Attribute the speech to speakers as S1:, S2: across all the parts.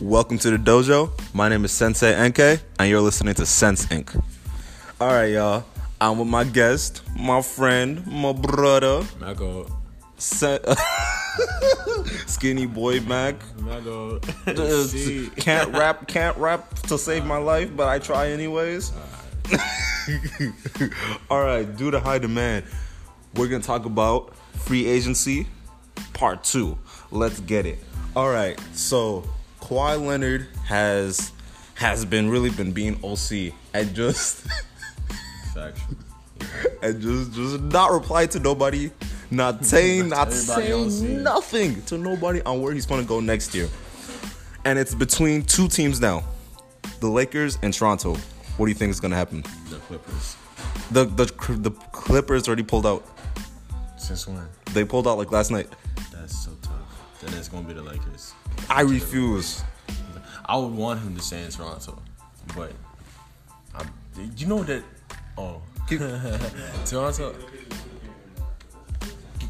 S1: Welcome to the dojo. My name is Sensei NK, and you're listening to Sense Inc. All right, y'all. I'm with my guest, my friend, my brother,
S2: Mago.
S1: Sen- Skinny Boy Mac.
S2: Mago.
S1: Can't rap, can't rap to save my life, but I try anyways. All right, due to high demand, we're gonna talk about free agency, part two. Let's get it. All right, so Kawhi Leonard has has been really been being OC and just
S2: Factual.
S1: and just just not reply to nobody, not saying not saying nothing to nobody on where he's gonna go next year. And it's between two teams now, the Lakers and Toronto. What do you think is gonna happen?
S2: The Clippers.
S1: The the the Clippers already pulled out.
S2: Since when?
S1: They pulled out like last night.
S2: That's so tough. Then it's gonna be the Lakers.
S1: I refuse.
S2: I would want him to stay in Toronto, but I, you know that. Oh, Toronto.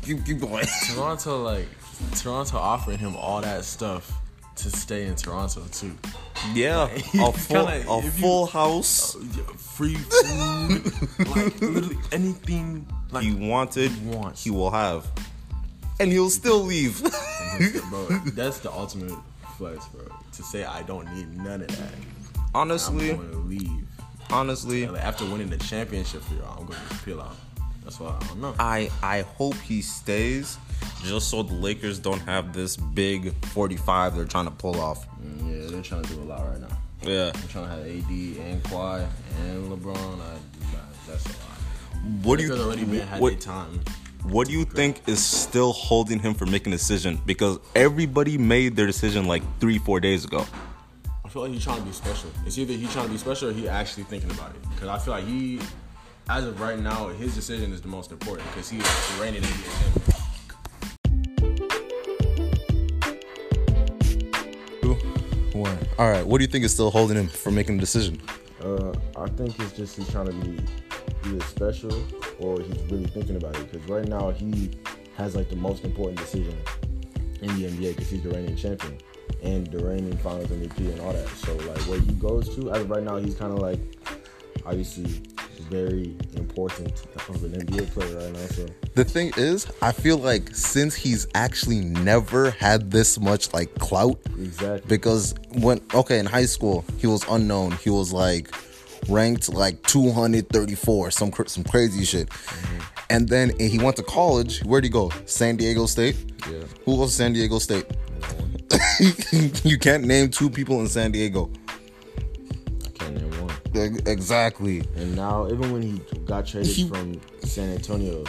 S1: Keep, keep going.
S2: Toronto, like Toronto, offering him all that stuff to stay in Toronto too.
S1: Yeah, a full
S2: Kinda,
S1: a
S2: if you-
S1: full house.
S2: Oh, free food, like literally anything. Like
S1: He wanted,
S2: he wants.
S1: he will have, and he'll still leave.
S2: bro, that's the ultimate flex, bro. To say I don't need none of that.
S1: honestly,
S2: I'm going to leave.
S1: honestly,
S2: Like, after winning the championship for y'all, I'm going to peel out. That's why I don't know.
S1: I I hope he stays, just so the Lakers don't have this big 45 they're trying to pull off.
S2: Mm, yeah, they're trying to do a lot right now.
S1: Yeah.
S2: They're trying to have AD and Kawhi and LeBron. I, that's a lot.
S1: What do you
S2: already been had
S1: what,
S2: time.
S1: What do you think is still holding him from making a decision? Because everybody made their decision like three four days ago.
S2: I feel like he's trying to be special. It's either he's trying to be special or he actually thinking about it. Because I feel like he, as of right now, his decision is the most important because he is the reigning NBA champion.
S1: What? All right. What do you think is still holding him from making a decision?
S3: Uh, I think it's just he's trying to be either special or he's really thinking about it. Because right now he has like the most important decision in the NBA because he's the reigning champion and the reigning Finals MVP and all that. So like where he goes to, as of right now, he's kind of like obviously very important of an NBA player right now. So
S1: The thing is, I feel like since he's actually never had this much like clout,
S3: exactly.
S1: because when okay in high school he was unknown. He was like ranked like 234, some cr- some crazy shit. Mm-hmm. And then he went to college. Where'd he go? San Diego State.
S3: Yeah.
S1: Who was San Diego State? you can't name two people in San Diego.
S3: I can't name one.
S1: Exactly.
S3: And now, even when he got traded
S1: He-
S3: from San Antonio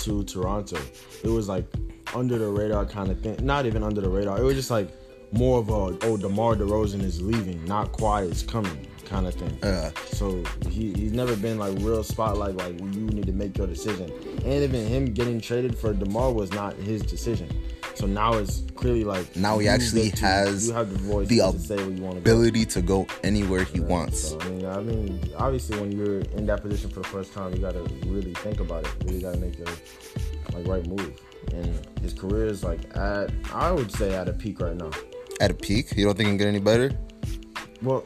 S3: to Toronto, it was like under the radar kind of thing. Not even under the radar. It was just like more of a oh, DeMar DeRozan is leaving, not Kawhi is coming kind of thing.
S1: Yeah.
S3: So he, he's never been like real spotlight like when you need to make your decision. And even him getting traded for DeMar was not his decision. So now it's clearly like
S1: Now he actually
S3: to-
S1: has
S3: you have the voice
S1: the
S3: to say where you want to go.
S1: Ability to go anywhere he wants.
S3: So I mean, I mean, obviously, when you're in that position for the first time, you gotta really think about it. Really gotta make your like right move. And his career is like at, I would say, at a peak right now.
S1: At a peak, you don't think he can get any better?
S3: Well,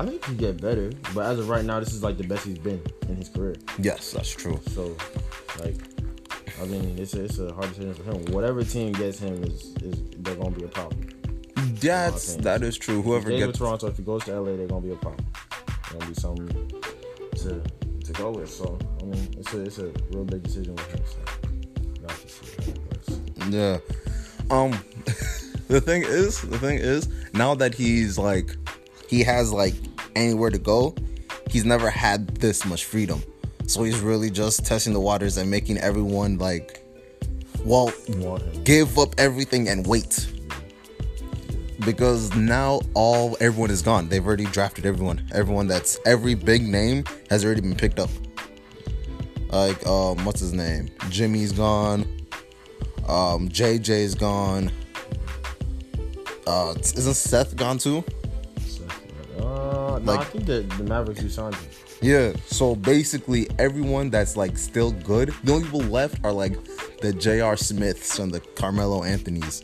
S3: I think he can get better, but as of right now, this is like the best he's been in his career.
S1: Yes, that's true.
S3: So, like, I mean, it's a, it's a hard decision for him. Whatever team gets him is is they're gonna be a problem.
S1: That's that is true. Whoever gets
S3: Toronto, if he goes to LA, they're gonna be a problem. They're gonna be something to to go with. So I mean, it's a it's a real big decision with him. So we'll have to see how it goes.
S1: Yeah. Um the thing is, the thing is, now that he's like he has like anywhere to go, he's never had this much freedom. So he's really just testing the waters and making everyone like well give up everything and wait. Because now all everyone is gone. They've already drafted everyone. Everyone that's every big name has already been picked up. Like um what's his name? Jimmy's gone. Um JJ's gone. Uh isn't Seth gone too?
S3: No, I think that the Mavericks signed him.
S1: Yeah. So basically everyone that's like still good, the only people left are like the J.R. Smiths and the Carmelo Anthony's.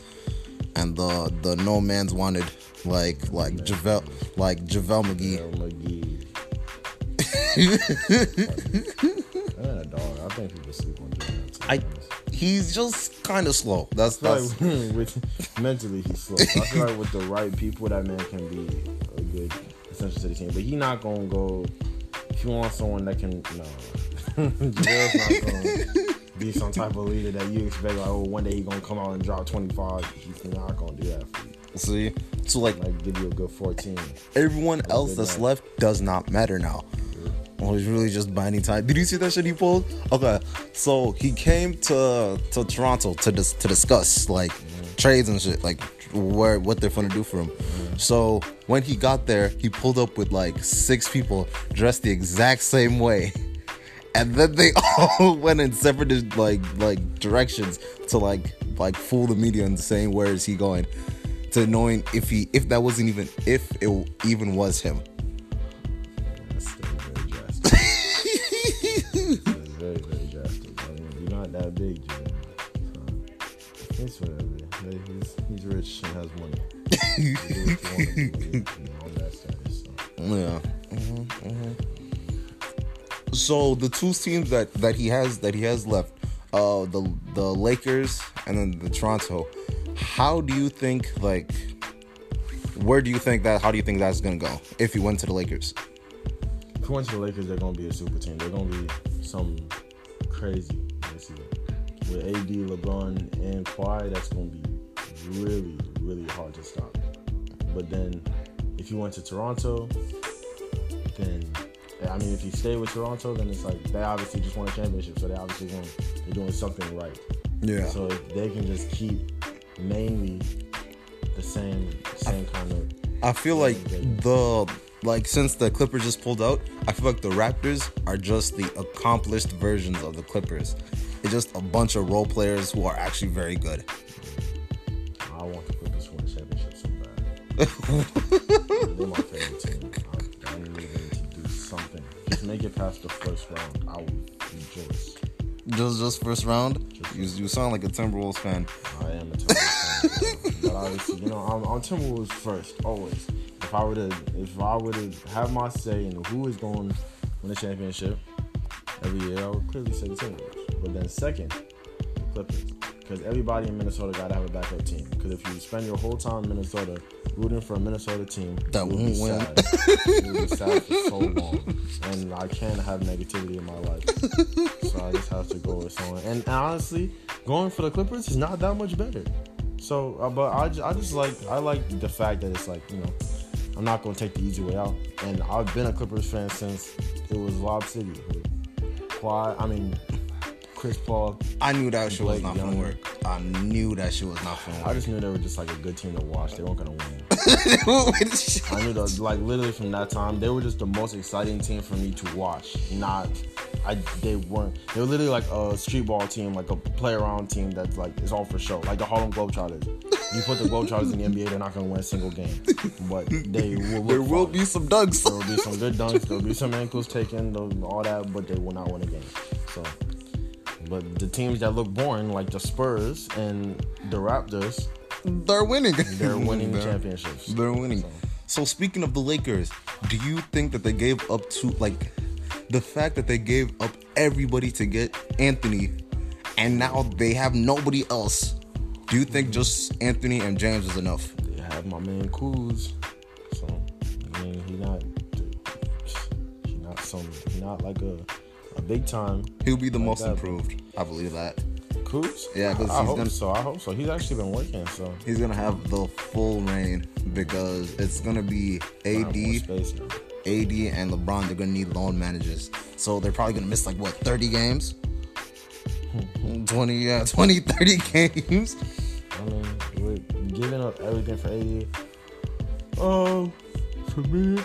S1: and the the no man's wanted like like JaVale like JaVale McGee.
S3: Daryl McGee. Dog. I think people sleep on to
S1: I he's just kind of slow. That's that's
S3: like with mentally he's slow. I feel like with the right people, that man can be essential to the team. But he not gonna go. If you want someone that can, no, not gonna be some type of leader that you expect. Like, oh, one day he gonna come out and drop twenty five. He's not gonna do that for you.
S1: see. So like
S3: Like give you a good fourteen.
S1: everyone else that's
S3: night.
S1: left does not matter now. Well, it's really just binding time. Did you see that shit he pulled? Okay, so he came to to Toronto to dis- to discuss like mm-hmm. trades and shit, like where what they're gonna do for him. So when he got there, he pulled up with like six people dressed the exact same way, and then they all went in separate like like directions to like like fool the media and saying where is he going, to knowing if he if that wasn't even if it even was him.
S3: It's whatever. Hey, He's, he's rich and has money. You do what you want to do, you know, all that status, so.
S1: Yeah. So the two teams that that he has that he has left, uh, the the Lakers and then the Toronto. How do you think like? Where do you think that? How do you think that's gonna go if he went to the Lakers?
S3: If he went to the Lakers, they're gonna be a super team. They're gonna be some crazy this season. With AD, LeBron, and Kawhi, that's gonna be really, really hard to stop. But then, if you went to Toronto, then I mean, if you stay with Toronto, then it's like they obviously just won a championship, so they obviously won. They're doing something right.
S1: Yeah.
S3: So if they can just keep mainly the same same kind of
S1: I feel like the like since the Clippers just pulled out, I feel like the Raptors are just the accomplished versions of the Clippers. It's just a bunch of role players who are actually very good.
S3: I want the Clippers to win a championship so bad. They're my favorite team. I, need them to do something. Just make it past the first round. I will rejoice.
S1: Just just first round. You, you sound like a Timberwolves fan.
S3: I am a Timberwolves fan, but obviously, you know, I'm on Timberwolves first, always. If I were to, if I were to have my say in who is going to win the championship every year, I would clearly say the Timberwolves. But then second, Clippers, because everybody in Minnesota got to have a backup team. Because if you spend your whole time in Minnesota rooting for a Minnesota team
S1: That won't win.
S3: sad. You'll be sad for so long, and I can't have negativity in my life. So I just have to go with someone. And honestly, going for the Clippers is not that much better. So, uh, but I, I just like I like the fact that it's like you know I'm not gonna take the easy way out. And I've been a Clippers fan since it was Lob City. Why? I mean, Chris Paul.
S1: I knew that shit was not gonna work. I knew that shit was not gonna work.
S3: I just knew they were just like a good team to watch. They weren't gonna win. I knew that, like literally from that time, they were just the most exciting team for me to watch. Not, I they weren't. They were literally like a street ball team, like a play around team that's like it's all for show, like the Harlem Globetrotters. You put the Globetrotters in the NBA, they're not gonna win a single game, but they will.
S1: there
S3: look
S1: will be some dunks.
S3: There will be some good dunks. There will be some ankles taken, all that, but they will not win a game. So, but the teams that look boring, like the Spurs and the Raptors,
S1: They're winning.
S3: they're winning
S1: They're-
S3: championships.
S1: They're winning.
S3: So-
S1: So speaking of the Lakers, do you think that they gave up to like the fact that they gave up everybody to get Anthony and now they have nobody else? Do you think just Anthony and James is enough?
S3: They have my man Kuz. So I mean, he not he not some he not like a a big time
S1: He'll be the most
S3: that,
S1: improved. I believe that.
S3: Kuz.
S1: Yeah, 'cause
S3: I, I
S1: he's
S3: hope
S1: gonna-
S3: so. I hope so. He's actually been working. So
S1: He's gonna have the full reign because it's gonna be
S3: I have more
S1: AD. AD, and LeBron. They're gonna need load managers, so they're probably gonna miss like what 30 games, 20, yeah, 20, 30 games.
S3: I mean, we're giving up everything for AD. Um, for me,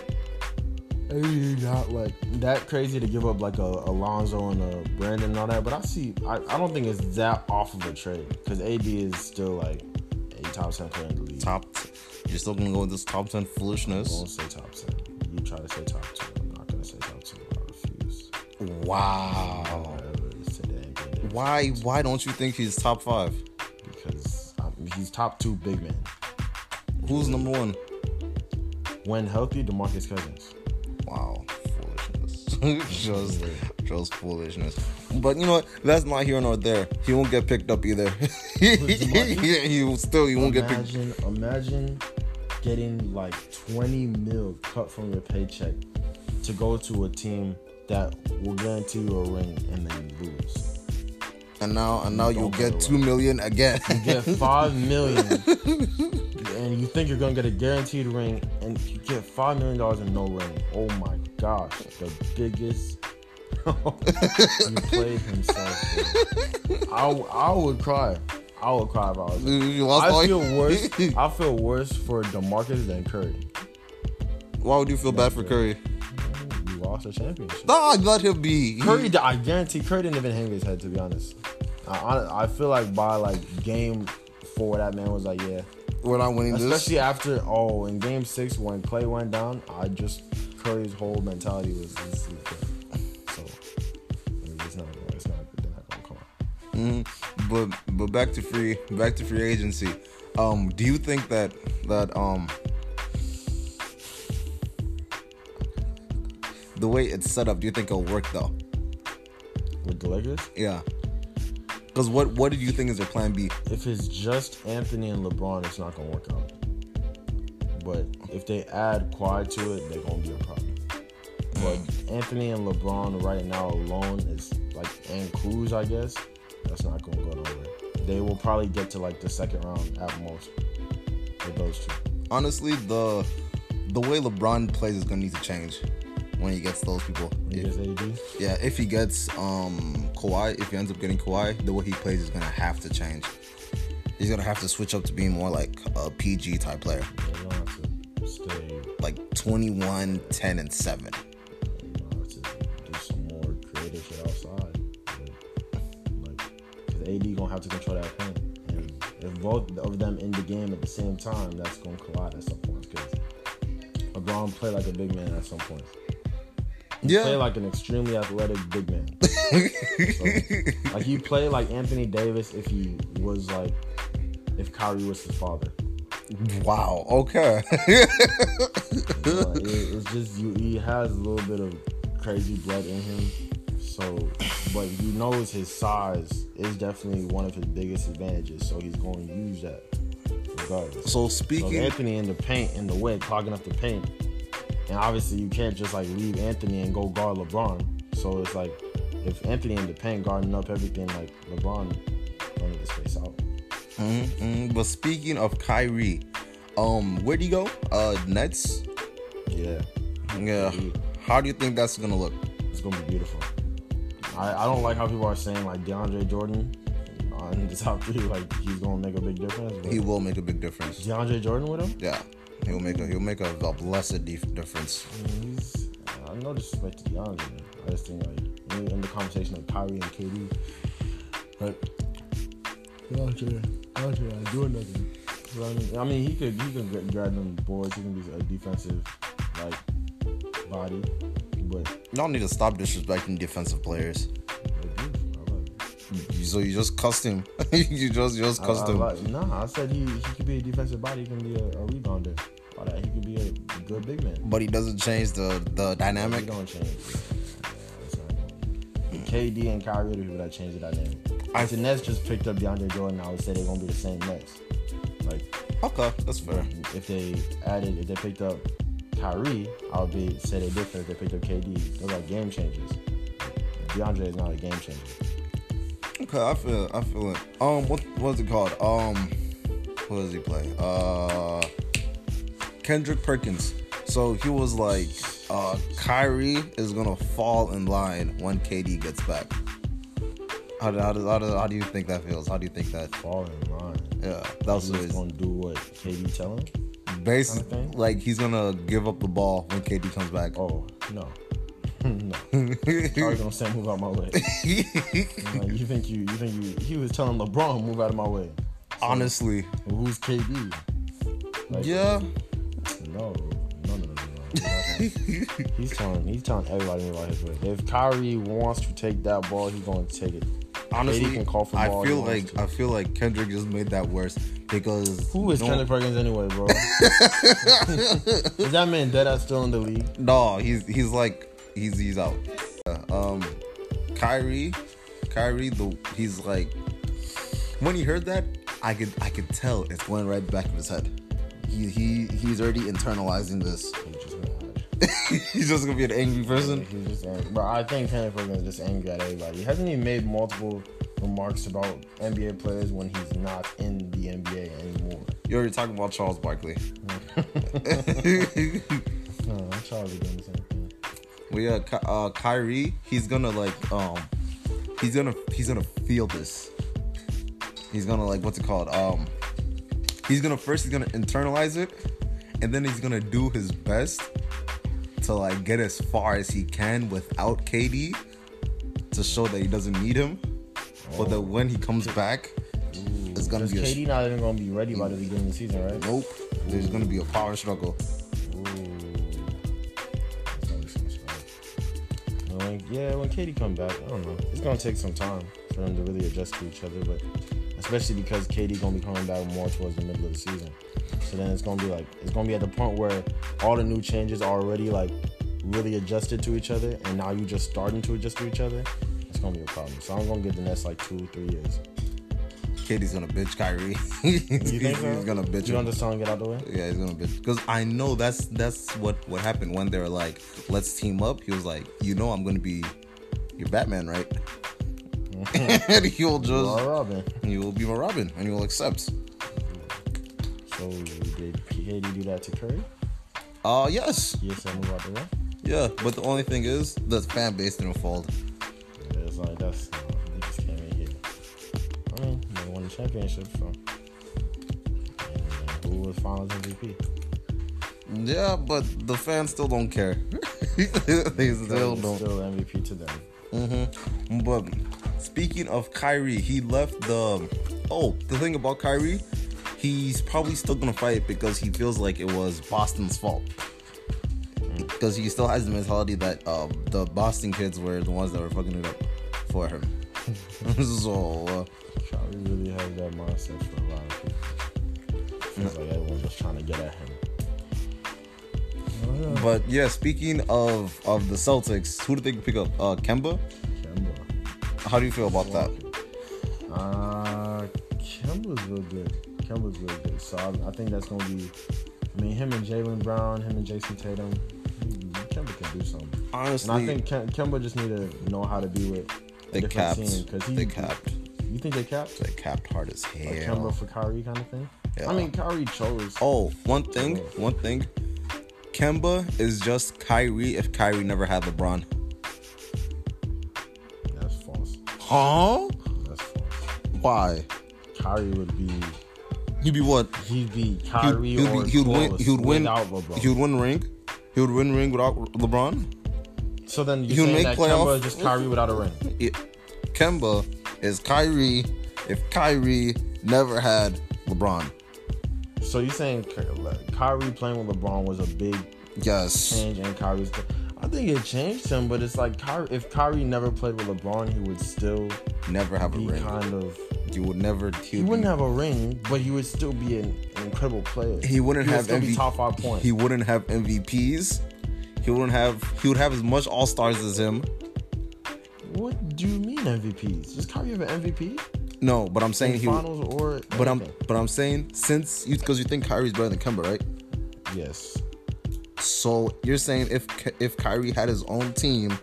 S3: AD not like that crazy to give up like a Alonzo and a Brandon and all that. But I see, I, I don't think it's that off of a trade because AD is still like a top ten player in the league.
S1: top. You're still gonna go with this top ten
S3: I
S1: foolishness?
S3: won't say top ten. You try to say top two. I'm not gonna say top two. I refuse.
S1: Wow. Why? Why don't you think he's top five?
S3: Because um, he's top two big man.
S1: Who's number one?
S3: When healthy, Demarcus Cousins.
S1: Just, just foolishness. But you know what? That's not here nor there. He won't get picked up either. he will still he won't get picked.
S3: Imagine, imagine getting like 20 mil cut from your paycheck to go to a team that will guarantee you a ring and then you lose.
S1: And now and now you'll
S3: Don't
S1: get two million again.
S3: You get five million, and you think you're gonna get a guaranteed ring, and you get five million dollars and no ring. Oh my gosh, the biggest. he played himself. I, I would cry. I would cry if I was.
S1: You lost
S3: I feel worse. I feel worse for Demarcus than Curry.
S1: Why would you feel bad for Curry?
S3: You lost a championship.
S1: Nah, let him be.
S3: Curry, I guarantee Curry didn't even hang his head. To be honest, I, I, I feel like by like game four, that man was like, yeah.
S1: we're not winning this.
S3: Especially after oh, in game six when Clay went down, I just Curry's whole mentality was this is good. So it's not, it's not, they're not gonna come out.
S1: Mhm. But but back to free back to free agency. Um, do you think that that um the way it's set up, do you think it'll work though?
S3: With the Lakers,
S1: Yeah. Because what what did you think is their plan B?
S3: if it's just Anthony and LeBron, it's not gonna work out. But if they add quad to it, they're gonna be a problem. But Anthony and LeBron right now alone is like and Kuz, I guess. That's not gonna go nowhere. They will probably get to like the second round at most with those two.
S1: Honestly, the the way LeBron plays is gonna need to change when he gets those people.
S3: He gets AD.
S1: Yeah, if he gets um Kawhi, if he ends up getting Kawhi, the way he plays is gonna have to change. He's gonna have to switch up to being more like a PG type player,
S3: Yeah,
S1: 21, 10, and seven.
S3: Don't have to do some more creative shit outside. Like, cause AD gonna have to control that paint, and if both of them in the game at the same time, that's gonna collide at some point. Cause LeBron play like a big man at some points. Play
S1: Yeah,
S3: like an extremely athletic big man. So, like he play like Anthony Davis if he was like if Kyrie was his father.
S1: Wow. Okay.
S3: It, it's just you. He has a little bit of crazy blood in him. So, but he knows his size is definitely one of his biggest advantages. So he's going to use that regardless.
S1: so
S3: So
S1: speaking,
S3: Anthony in the paint, in the way, clogging up the paint, and obviously you can't just like leave Anthony and go guard LeBron. So it's like if Anthony in the paint guarding up everything, like LeBron don't need space out.
S1: Mhm. but speaking of Kyrie, um, where do you go? Uh, Nets.
S3: Yeah,
S1: Yeah. How do you think that's gonna look?
S3: it's gonna be beautiful. I, I don't like how people are saying like DeAndre Jordan on the top three, like he's gonna make a big difference.
S1: He will make a big difference.
S3: DeAndre Jordan with him,
S1: Yeah, he'll make a he'll make a, a blessed dif- difference.
S3: I mean, he's uh, no disrespect to DeAndre. Man. I just think like in- in the conversation of Kyrie and KD, but DeAndre, Doing nothing. So, I mean, I mean, he could he could grab them boards. He can be a defensive like body, but
S1: Y'all need to stop disrespecting defensive players.
S3: they're beautiful. I love it.
S1: You- So you just cussed him. you just you just
S3: I,
S1: cussed
S3: I
S1: him.
S3: like, nah, I said he, he could be a defensive body. He can be a, a rebounder. All that. He could be a good big man.
S1: but he doesn't change the the
S3: He
S1: dynamic.
S3: don't change. KD and Kyrie are the people that changed the dynamic.
S1: I-
S3: If the Nets just picked up DeAndre Jordan, I would say they're gonna be the same Nets. Like
S1: Okay, that's fair.
S3: if they added, if they picked up Kyrie, I would be say they're different. If they picked up KD, those are game changers. DeAndre is not a game changer.
S1: Okay, I feel I feel it. Um, what what's it called? Um, what does he play? Uh, Kendrick Perkins. So he was like, uh, Kyrie is gonna fall in line when KD gets back. How, do- how, does, how, does, how do you think that feels? How do you think that?
S3: Fall in line.
S1: Yeah, that was
S3: He's gonna do what KD tell him.
S1: basically
S3: kinda
S1: like he's gonna give up the ball when KD comes back.
S3: Oh no, no. Kyrie gonna say move out of my way. Like, you think you you think you he was telling LeBron move out of my way.
S1: Honestly,
S3: who's KD? Like,
S1: yeah.
S3: No, no, no, no, no. he's telling he's telling everybody about his way. If Kyrie wants to take that ball, he's going to take it
S1: honestly,
S3: can call for
S1: I
S3: ball
S1: feel like I feel like Kendrick just made that worse because
S3: Who is
S1: no-
S3: Kendrick Perkins anyway, bro? is that man dead ass still in the league?
S1: No, he's he's like he's he's out. Uh, um, Kyrie, Kyrie, the he's like when he heard that, I could I could tell it's going right back in his head. He he he's already internalizing this.
S3: He just mad.
S1: he's just gonna be an angry person.
S3: He's just angry. Bro, I think Kendrick Perkins is just angry at everybody. He hasn't he made multiple remarks about NBA players when he's not in the NBA anymore?
S1: You're already talking about Charles Barkley.
S3: No, I'm Charlie doing the same thing.
S1: Well, yeah, Ky- uh, Kyrie, he's gonna like, um, he's gonna he's gonna feel this. He's gonna like, what's it called? Um, he's gonna first he's gonna internalize it, and then he's gonna do his best to like get as far as he can without KD to show that he doesn't need him, but that when he comes back, it's gonna be a
S3: KD not even gonna be ready by the beginning of the season, right?
S1: nope. There's gonna be a power struggle.
S3: Ooh. That's always some stuff. Well, Like, yeah, when KD come back, I don't know. It's gonna take some time for them to really adjust to each other, but especially because KD gonna be coming back more towards the middle of the season. So then it's gonna be like it's gonna be at the point where all the new changes are already like really adjusted to each other, and now you're just starting to adjust to each other. It's gonna be a problem. So I'm gonna get the next like two, three years.
S1: KD's gonna bitch Kyrie. he's,
S3: You think so?
S1: he's gonna bitch
S3: You
S1: him.
S3: understand? Get out the way.
S1: Yeah, he's gonna bitch because I know that's that's what what happened when they were like, "Let's team up." He was like, "You know, I'm gonna be your Batman, right?" and he'll just you will be my Robin, and you will accept.
S3: So did KD do that to Curry?
S1: Uh yes,
S3: Yes, I move out the way.
S1: yeah, but the only thing is the fan base didn't fold.
S3: Yeah, it's like that's uh, we just came in here. I mean, they won the championship, so. And, uh, who was Finals MVP?
S1: Yeah, but the fans still don't care. they still don't.
S3: Still MVP to them.
S1: Mm-hmm. But speaking of Kyrie, he left the. Oh, the thing about Kyrie, he's probably still gonna fight because he feels like it was Boston's fault. Because he still has the mentality that um, the Boston kids were the ones that were fucking it up for him. so uh,
S3: Kyrie really has that mindset for a lot of people. Feels like everyone's just trying to get at him. Oh, yeah.
S1: but yeah, speaking of of the Celtics, who do they pick up? Uh, Kemba.
S3: Kemba.
S1: How do you feel about that?
S3: Uh, Kemba's real good. Kemba's real good. So I, I think that's gonna be. I mean, him and Jaylen Brown, him and Jayson Tatum. Kemba can do something.
S1: Honestly,
S3: And I think Kem- Kemba just need to know how to be with
S1: they capped.
S3: because he.
S1: They capped.
S3: You think they capped?
S1: They capped hard as
S3: Like
S1: hell.
S3: Kemba for Kyrie kind of thing.
S1: Yeah.
S3: I mean, Kyrie chose.
S1: Oh, one thing, one thing. Kemba is just Kyrie if Kyrie never had LeBron.
S3: That's false.
S1: Huh?
S3: That's false.
S1: Why?
S3: Kyrie would be.
S1: He'd be what?
S3: He'd be
S1: He'd,
S3: Kyrie
S1: he'd
S3: or
S1: be, he would win. He would win.
S3: without LeBron.
S1: He would win ring. He would win ring without LeBron.
S3: so then you're saying
S1: make
S3: that Kemba is just Kyrie without a ring.
S1: It, Kemba is Kyrie if Kyrie never had LeBron.
S3: So you're saying Ky- Kyrie playing with LeBron was a big
S1: Yes.
S3: change in Kyrie's. I think it changed him, but it's like Kyrie, if Kyrie never played with LeBron, he would still
S1: Never have a ring.
S3: kind of.
S1: You would never. He,
S3: He
S1: would
S3: wouldn't
S1: be-
S3: have a ring, but he would still be an, an incredible player.
S1: He wouldn't
S3: would
S1: have
S3: be
S1: MV
S3: top five points.
S1: He wouldn't have MVPs. He wouldn't have. He would have as much All Stars as him.
S3: what do you mean MVPs? Does Kyrie have an MVP?
S1: No, but I'm saying
S3: in
S1: he. would-
S3: finals or?
S1: But I'm but I'm saying since you because you think Kyrie's better than Kemba, right?
S3: yes.
S1: So you're saying if if Kyrie had his own team,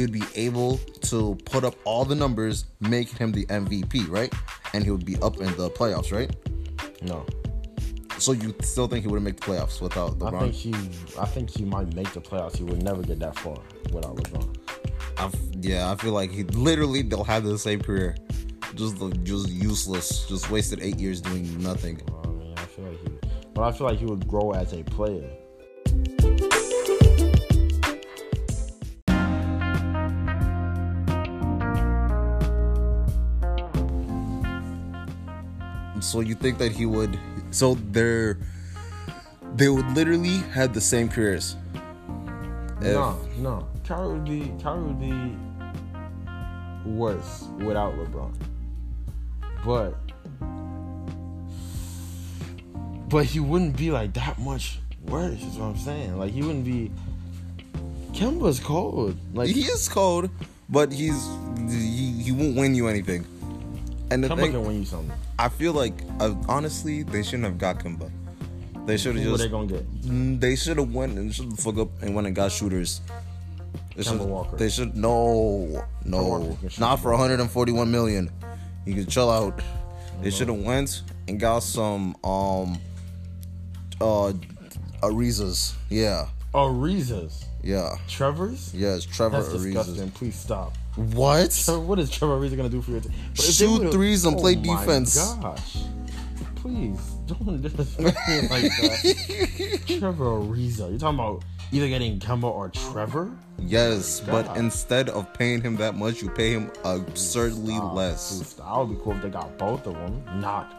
S1: he would be able to put up all the numbers, making him the MVP, right? And he would be up in the playoffs, right?
S3: No.
S1: So you still think he wouldn't make the playoffs without
S3: I think he. I think he might make the playoffs. He would never get that far without LeBron.
S1: I yeah, I feel like he literally they'll have the same career, just just useless, just wasted eight years doing nothing.
S3: I mean, I feel like he. But I feel like he would grow as a player.
S1: So you think that he would? So they're they would literally had the same careers. If-
S3: No, no. Kyrie would be. Kyrie would be worse without LeBron. But but he wouldn't be like that much worse, is what I'm saying. Like he wouldn't be Kemba's cold. Like
S1: he is cold, but he's he, he won't win you anything. And the
S3: Kemba
S1: thing,
S3: can win you something.
S1: I feel like uh, honestly they shouldn't have got Kemba. They should have just
S3: they gonna get?
S1: Mm, they should have went and should fuck up and went and got shooters. They should,
S3: Walker.
S1: They should no no not for 141 million. You can chill out. They should have went and got some um uh Arizas. Yeah.
S3: Ariza's.
S1: Yeah.
S3: Trevor's?
S1: Yes, Trevor
S3: That's
S1: Arizas.
S3: disgusting. Please stop.
S1: What?
S3: Trevor, what is Trevor Ariza gonna do for your team? But if they
S1: Shoot
S3: would've-
S1: threes and play defense.
S3: oh my. Gosh, please don't disrespect me like that. Trevor Ariza. You're talking about either getting Kemba or Trevor?
S1: Yes, but
S3: God.
S1: instead of paying him that much, you pay him absurdly less.
S3: That would be cool if they got both of them. Not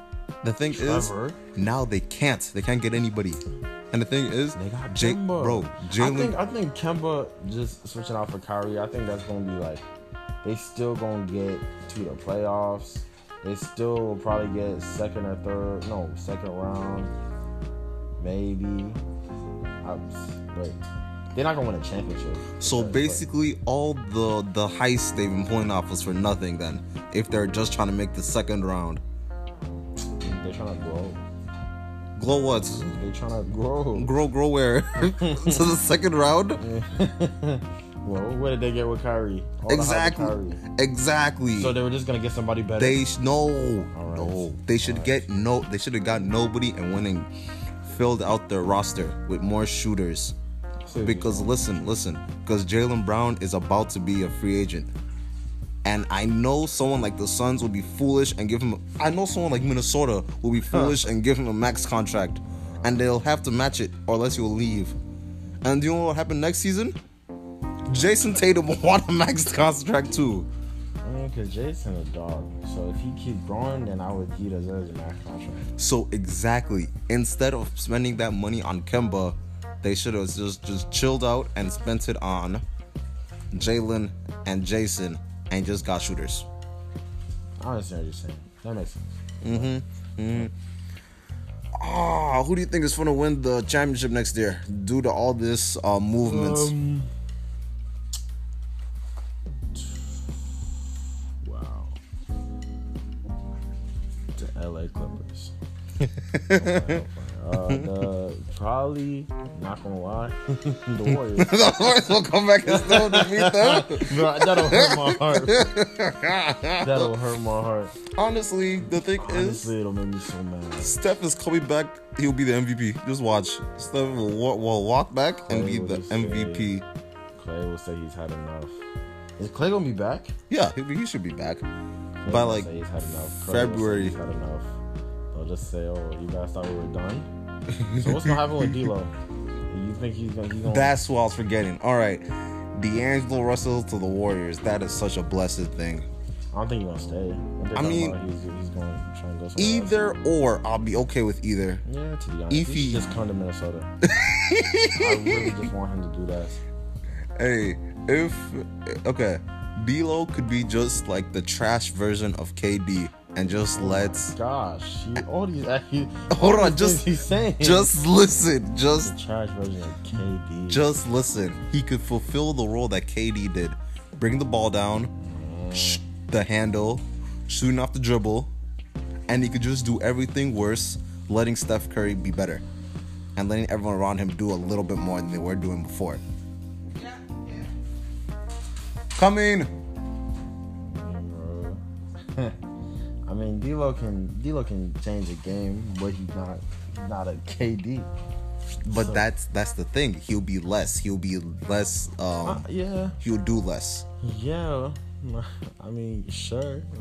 S1: The thing
S3: Trevor.
S1: is, now they can't. They can't get anybody. And the thing is,
S3: They got
S1: Jake, bro,
S3: I think I think Kemba just switching out for Kyrie. I think that's gonna be like they still gonna get to the playoffs. They still will probably get second or third, no second round, maybe. I, but they're not gonna win a championship.
S1: So basically, all the the heist they've been pulling off was for nothing. Then, if they're just trying to make the second round,
S3: they're trying to grow.
S1: Glow what?
S3: They're trying to grow.
S1: Grow, grow where? to the second round?
S3: well, what did they get with Kyrie? All the hype with
S1: Exactly.
S3: Kyrie.
S1: Exactly.
S3: So they were just gonna get somebody better.
S1: They sh- no, no. They should get no. They should have got nobody and winning, filled out their roster with more shooters.
S3: Seriously.
S1: Because listen, listen, because Jaylen Brown is about to be a free agent. And I know someone like the Suns will be foolish and give him. I know someone like Minnesota will be foolish and give him a max contract, and they'll have to match it, or else he'll leave. And do you know what happened next season? Jayson Tatum will want a max contract too.
S3: I mean, because Jayson a dog. So if he keeps growing, then I would he deserves a max contract.
S1: So exactly, instead of spending that money on Kemba, they should have just just chilled out and spent it on Jaylen and Jayson and just got shooters.
S3: I understand what you're saying. That makes sense. Mhm. Mhm.
S1: Ah, who do you think is going to win the championship next year due to all this uh, movements?
S3: Um, wow. The LA Clippers. uh, the, probably not gonna lie, the Warriors.
S1: the Warriors will come back and still defeat them.
S3: Bro, that'll hurt my heart. That'll hurt my heart.
S1: Honestly, the thing is,
S3: Honestly, it'll make me so mad.
S1: Steph is coming back. He'll be the MVP. Just watch. Steph will, will walk back and be the
S3: just say-
S1: MVP.
S3: Clay will say he's had enough. Is Clay gonna be back?
S1: Yeah, he, he should be back.
S3: Clay
S1: By like
S3: he's had enough. Curry will say
S1: February.
S3: he's had enough. They'll just say, "Oh, you guys thought we were done." So what's gonna happen with D'Lo? You think he's gonna? He's gonna
S1: That's what I was forgetting. All right, D'Angelo Russell to the Warriors. That is such a blessed thing.
S3: I don't think he's gonna stay.
S1: I mean,
S3: he's, he's going to try and go somewhere else.
S1: Either or, I'll be okay with either.
S3: Yeah, to be honest,
S1: If
S3: he just come to Minnesota. I really just want him to do that.
S1: Hey, if okay, D'Lo could be just like the trash version of KD and just let's
S3: Gosh, he, all these uh, he,
S1: Hold
S3: all
S1: on, just-
S3: he's saying.
S1: just listen, just
S3: the trash version of KD.
S1: just listen. He could fulfill the role that KD did. Bring the ball down, sh- the handle, shooting off the dribble, and he could just do everything worse, letting Steph Curry be better. And letting everyone around him do a little bit more than they were doing before. Coming.
S3: bro. I mean, D'Lo can D'Lo can change a game, but he's not not a KD.
S1: But
S3: So-
S1: that's that's the thing. He'll be less. He'll be less. Um,
S3: Uh, yeah,
S1: he'll do less.
S3: yeah. I mean, sure.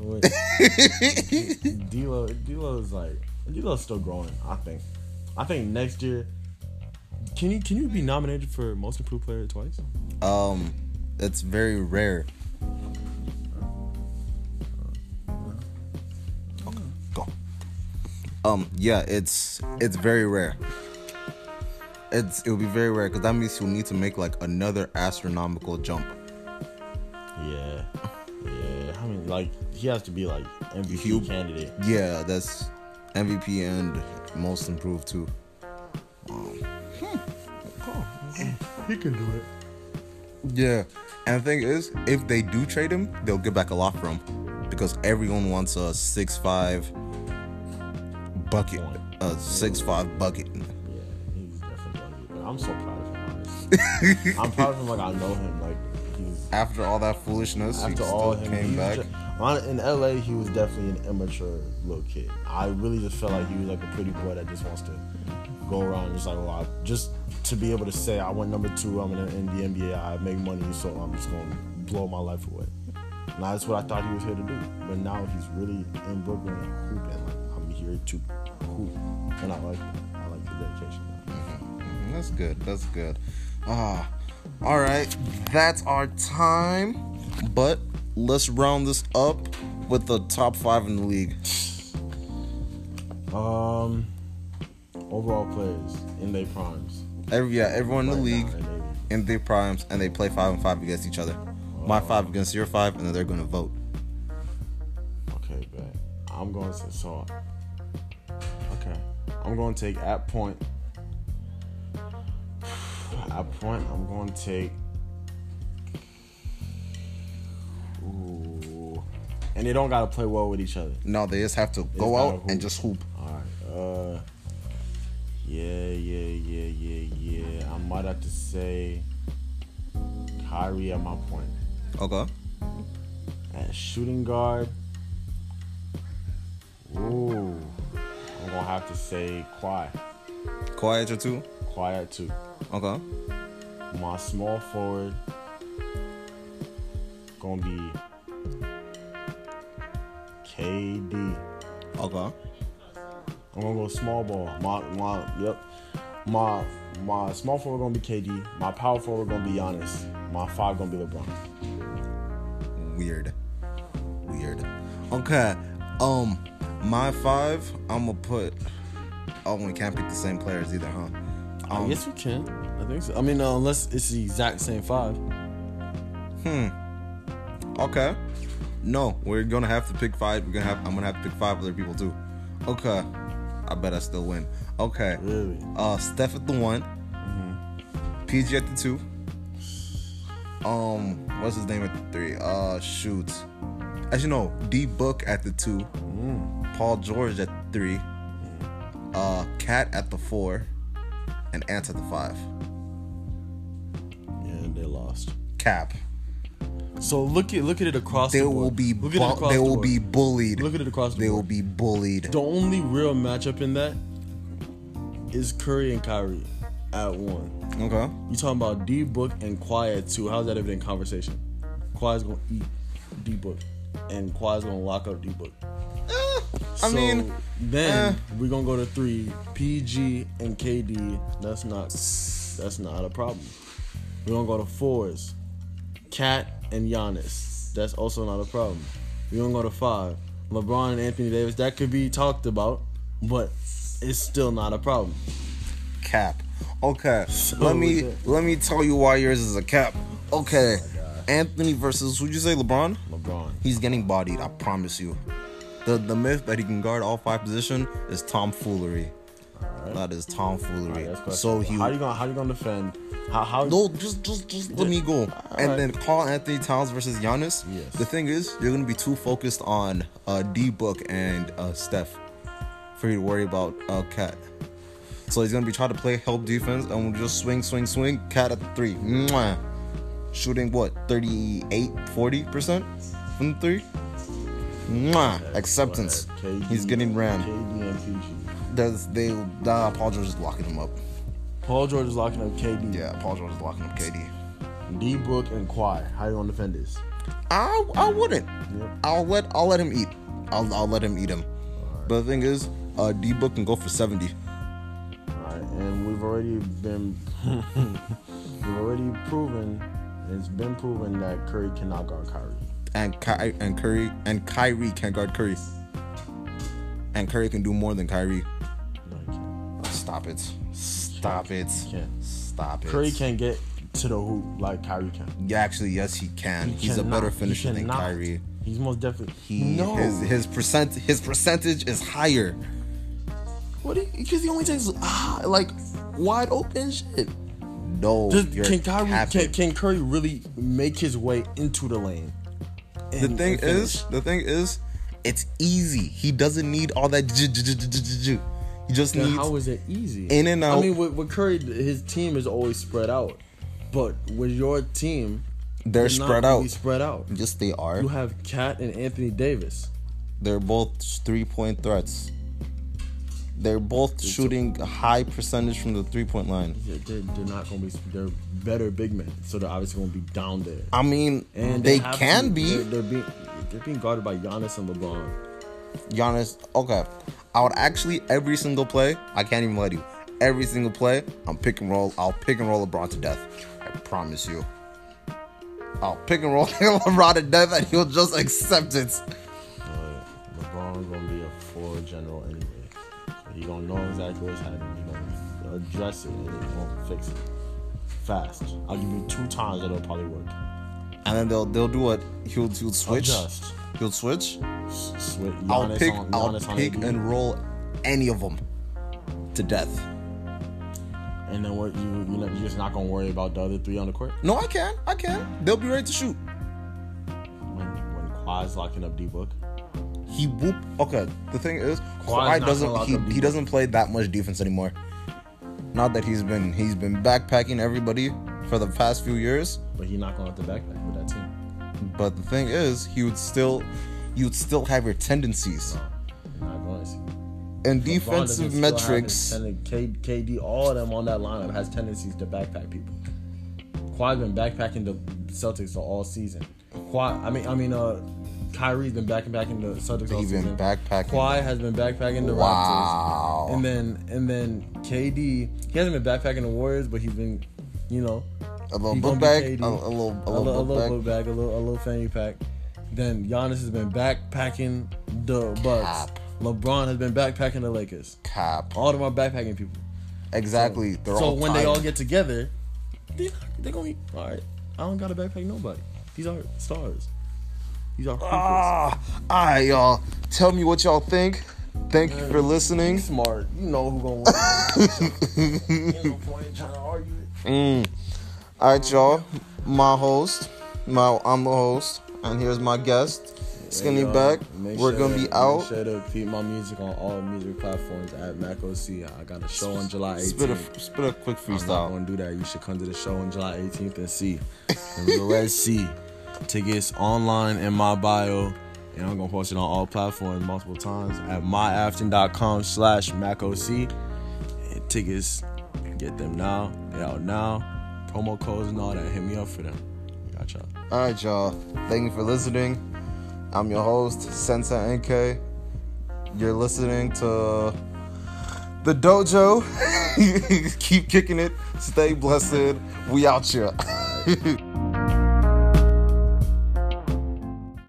S3: D'Lo D'Lo is like D'Lo's still growing. I think. I think next year. Can you can you be nominated for most improved player twice?
S1: Um, it's very rare. Um, yeah, it's it's very rare. It's it'll be very rare because that means you'll need to make like another astronomical jump.
S3: Yeah, yeah. I mean, like he has to be like MVP
S1: You-
S3: candidate.
S1: Yeah, that's MVP and most improved too.
S3: He can do it.
S1: Yeah, and the thing is, if they do trade him, they'll get back a lot from him because everyone wants a six five bucket, a six five bucket.
S3: Yeah, he's definitely gonna be. But I'm so proud of him. Honestly, I'm proud of him. Like I know him. Like he's
S1: After all that foolishness,
S3: after
S1: he
S3: all
S1: still
S3: him.
S1: came back.
S3: ju- on- in LA, he was definitely an immature little kid. I really just felt like he was like a pretty boy that just wants to go around just like a lot, just to be able to say I went number two. I'm in, in the NBA. I make money, so I'm just gonna blow my life away. And that's what I thought he was here to do. But now he's really in Brooklyn and hooping. Like I'm here to hoop, and I like. I like the dedication.
S1: Mm, That's good. That's good. Ah, all right. That's our time. But let's round this up with the top five in the league.
S3: Um, overall players in their primes.
S1: Every yeah, everyone in the league in their primes, and they play five and five against each other. My five against your five, and then they're gonna vote.
S3: Okay, bet. I'm going to so. I'm going to take at point. At point, I'm going to take. Ooh, and they don't gotta play well with each other.
S1: No, they just have to go out and just hoop.
S3: All right. Uh. Yeah, yeah, yeah, yeah, yeah. I might have to say Kyrie at my point.
S1: Okay.
S3: At shooting guard, ooh, I'm gonna have to say Kawhi.
S1: Kawhi or two.
S3: At two.
S1: Okay.
S3: My small forward gonna be KD.
S1: Okay.
S3: I'm gonna go small ball. My my yep. My my small forward gonna be KD. My power forward gonna be Giannis. My five gonna be LeBron.
S1: Weird. Weird. Okay. Um, my five. I'm gonna put. Oh, we can't pick the same players either, huh? Um,
S3: yes, we can. I think so. I mean, uh, unless it's the exact same five. Hmm.
S1: Okay. No, we're gonna have to pick five. We're gonna have. I'm gonna have to pick five other people too. Okay. I bet I still win. Okay.
S3: Really?
S1: Uh, Steph at the one. Mm-hmm. PG at the two. Um, what's his name at the three? Uh, shoot. As you know, D Book at the two. Paul George at three. Uh, KAT at the four, and Ant at the five.
S3: Yeah, they lost.
S1: Cap.
S3: So look at look at it across
S1: They
S3: the board.
S1: will be.
S3: look
S1: Bu- they
S3: the
S1: will
S3: board.
S1: be bullied.
S3: Look at it across the
S1: They will be bullied.
S3: The only real matchup in that is Curry and Kyrie at one.
S1: Okay.
S3: You talking about D Book and Kawhi at two? How's that even in conversation? Kawhi's gonna eat D Book, and Kawhi's gonna lock up D Book.
S1: I mean,
S3: then
S1: eh.
S3: we're gonna go to three PG and KD. That's not that's not a problem. We're gonna go to fours, KAT and Giannis. That's also not a problem. We're gonna go to five, LeBron and Anthony Davis. That could be talked about, but it's still not a problem.
S1: cap. Okay.
S3: So
S1: let me
S3: with
S1: let me tell you why yours is a cap. Okay. Anthony versus who'd you say LeBron?
S3: LeBron.
S1: He's getting bodied, I promise you. The the myth that he can guard all five position is tomfoolery. That is tomfoolery.
S3: Question.
S1: so he
S3: how you gonna how you gonna defend? How how
S1: no, just just just let me go. And then Karl-Anthony Towns versus Giannis.
S3: Yes.
S1: The thing is, you're gonna be too focused on uh, D Book and uh, Steph for you to worry about uh, KAT. So he's gonna be trying to play help defense and we'll just swing, swing, swing. KAT at the three. Mwah. Shooting what 38, 40 percent from the three. Mwah. Acceptance.
S3: KD,
S1: He's getting ran.
S3: KD and PG.
S1: Does they? Uh, Paul George is locking him up.
S3: Paul George is locking up KD.
S1: Yeah, Paul George is locking up KD.
S3: D Book and Kawhi. How you gonna defend this?
S1: I I wouldn't.
S3: Yep.
S1: I'll let I'll let him eat. I'll I'll let him eat him. But the thing is, uh, D Book can go for seventy.
S3: Alright, and we've already been we've already proven it's been proven that Curry cannot guard Kyrie.
S1: And Ky- and Curry and Kyrie can guard Curry. And Curry can do more than Kyrie.
S3: No, he can't.
S1: Stop it. Stop it. Stop it.
S3: Curry can't get to the hoop like Kyrie can.
S1: Yeah, actually, yes, he can.
S3: He
S1: He's a
S3: cannot.
S1: better
S3: He
S1: finisher than
S3: cannot.
S1: Kyrie.
S3: He's most definitely.
S1: He
S3: no.
S1: his his percent his percentage is higher.
S3: what? Because he only takes ah, like wide open shit.
S1: No,
S3: Does, can Kyrie can, can Curry really make his way into the lane?
S1: The thing
S3: and
S1: is, the thing is, it's easy. He doesn't need all that. j- j- j- j- j- j- He just
S3: Then
S1: needs.
S3: how is it easy?
S1: in and out.
S3: I mean, with, with Curry, his team is always spread out, but with your team,
S1: They're
S3: not
S1: spread out.
S3: Spread out.
S1: Yes, they are.
S3: You have KAT and Anthony Davis.
S1: They're both three point threats. They're both shooting a high percentage from the three point line.
S3: They're, they're, they're not going to be. They're better big men, so they're obviously going to be down there.
S1: I mean,
S3: And
S1: they
S3: have
S1: can
S3: to-
S1: be.
S3: They're, they're being. They're being guarded by Giannis and LeBron.
S1: Giannis, okay. I would actually every single play. I can't even let you. Every single play, I'm pick and roll. I'll pick and roll LeBron to death. I promise you. I'll pick and roll LeBron to death, and he'll just accept it.
S3: LeBron's going to be a floor general anyway. Going to know exactly what's happening. Going to address it and going to fix it fast. I'll give you two times that'll probably work.
S1: And then they'll they'll do what? He'll he'll switch.
S3: Adjust.
S1: He'll switch.
S3: Switch.
S1: I'll pick.
S3: on,
S1: I'll pick and roll any of them to death.
S3: And then what? You you you're just not gonna worry about the other three on the court
S1: No, I can. I can. They'll be ready to shoot.
S3: when when Kawhi's locking up D Book.
S1: He whoop. Okay. The thing is,
S3: Kawhi's
S1: Kawhi doesn't he, he doesn't play that much defense anymore. Not that he's been he's been backpacking everybody for the past few years.
S3: But he's not going to have to backpack with that team.
S1: But the thing is, he would still, you would still have your tendencies
S3: You're not going to
S1: and defensive
S3: doesn't still have his
S1: metrics.
S3: KD, all of them on that lineup has tendencies to backpack people. Kawhi's been backpacking the Celtics all season. Kawhi, I mean, I mean, uh, Kyrie's been backpacking the Celtics all
S1: He's
S3: season.
S1: been backpacking.
S3: Kawhi has been backpacking the
S1: Wow.
S3: Raptors, and then and then KD, he hasn't been backpacking the Warriors, but he's been, you know,
S1: A little book bag, a, a little, a
S3: a
S1: little,
S3: little,
S1: book
S3: little book bag, a little, a little fanny pack. Then Giannis has been backpacking the Bucks.
S1: Cap.
S3: LeBron has been backpacking the Lakers.
S1: cap.
S3: All of them are backpacking people.
S1: Exactly. They're
S3: so
S1: all
S3: when they all get together, they they're gonna be all right. I don't gotta backpack nobody. These are stars. These are hoopers.
S1: Ah, all right, y'all. Tell me what y'all think. Thank you for listening.
S3: He's smart. You know who gonna win. Ain't no point in trying to argue it.
S1: Mm. All right, y'all. My host, my I'm the host, and here's my guest, Skinny
S3: Hey,
S1: Back.
S3: make
S1: We're
S3: sure
S1: gonna
S3: to-
S1: be out.
S3: Make sure to keep my music on all music platforms at MacOC. I got a show on July 18th.
S1: Spit a spit a quick
S3: I'm not gonna do that. You should come to the show on July 18th and see. And the Red Sea. Tickets online in my bio. And I'm gonna post it on all platforms multiple times at myafton.com slash macoc. And tickets, get them now. They out now. Promo codes and all that. Hit me up for them. Got y'all.
S1: All right, y'all. Thank you for listening. I'm your host, Sensa NK. You're listening to the dojo. Keep kicking it. Stay blessed. We out here.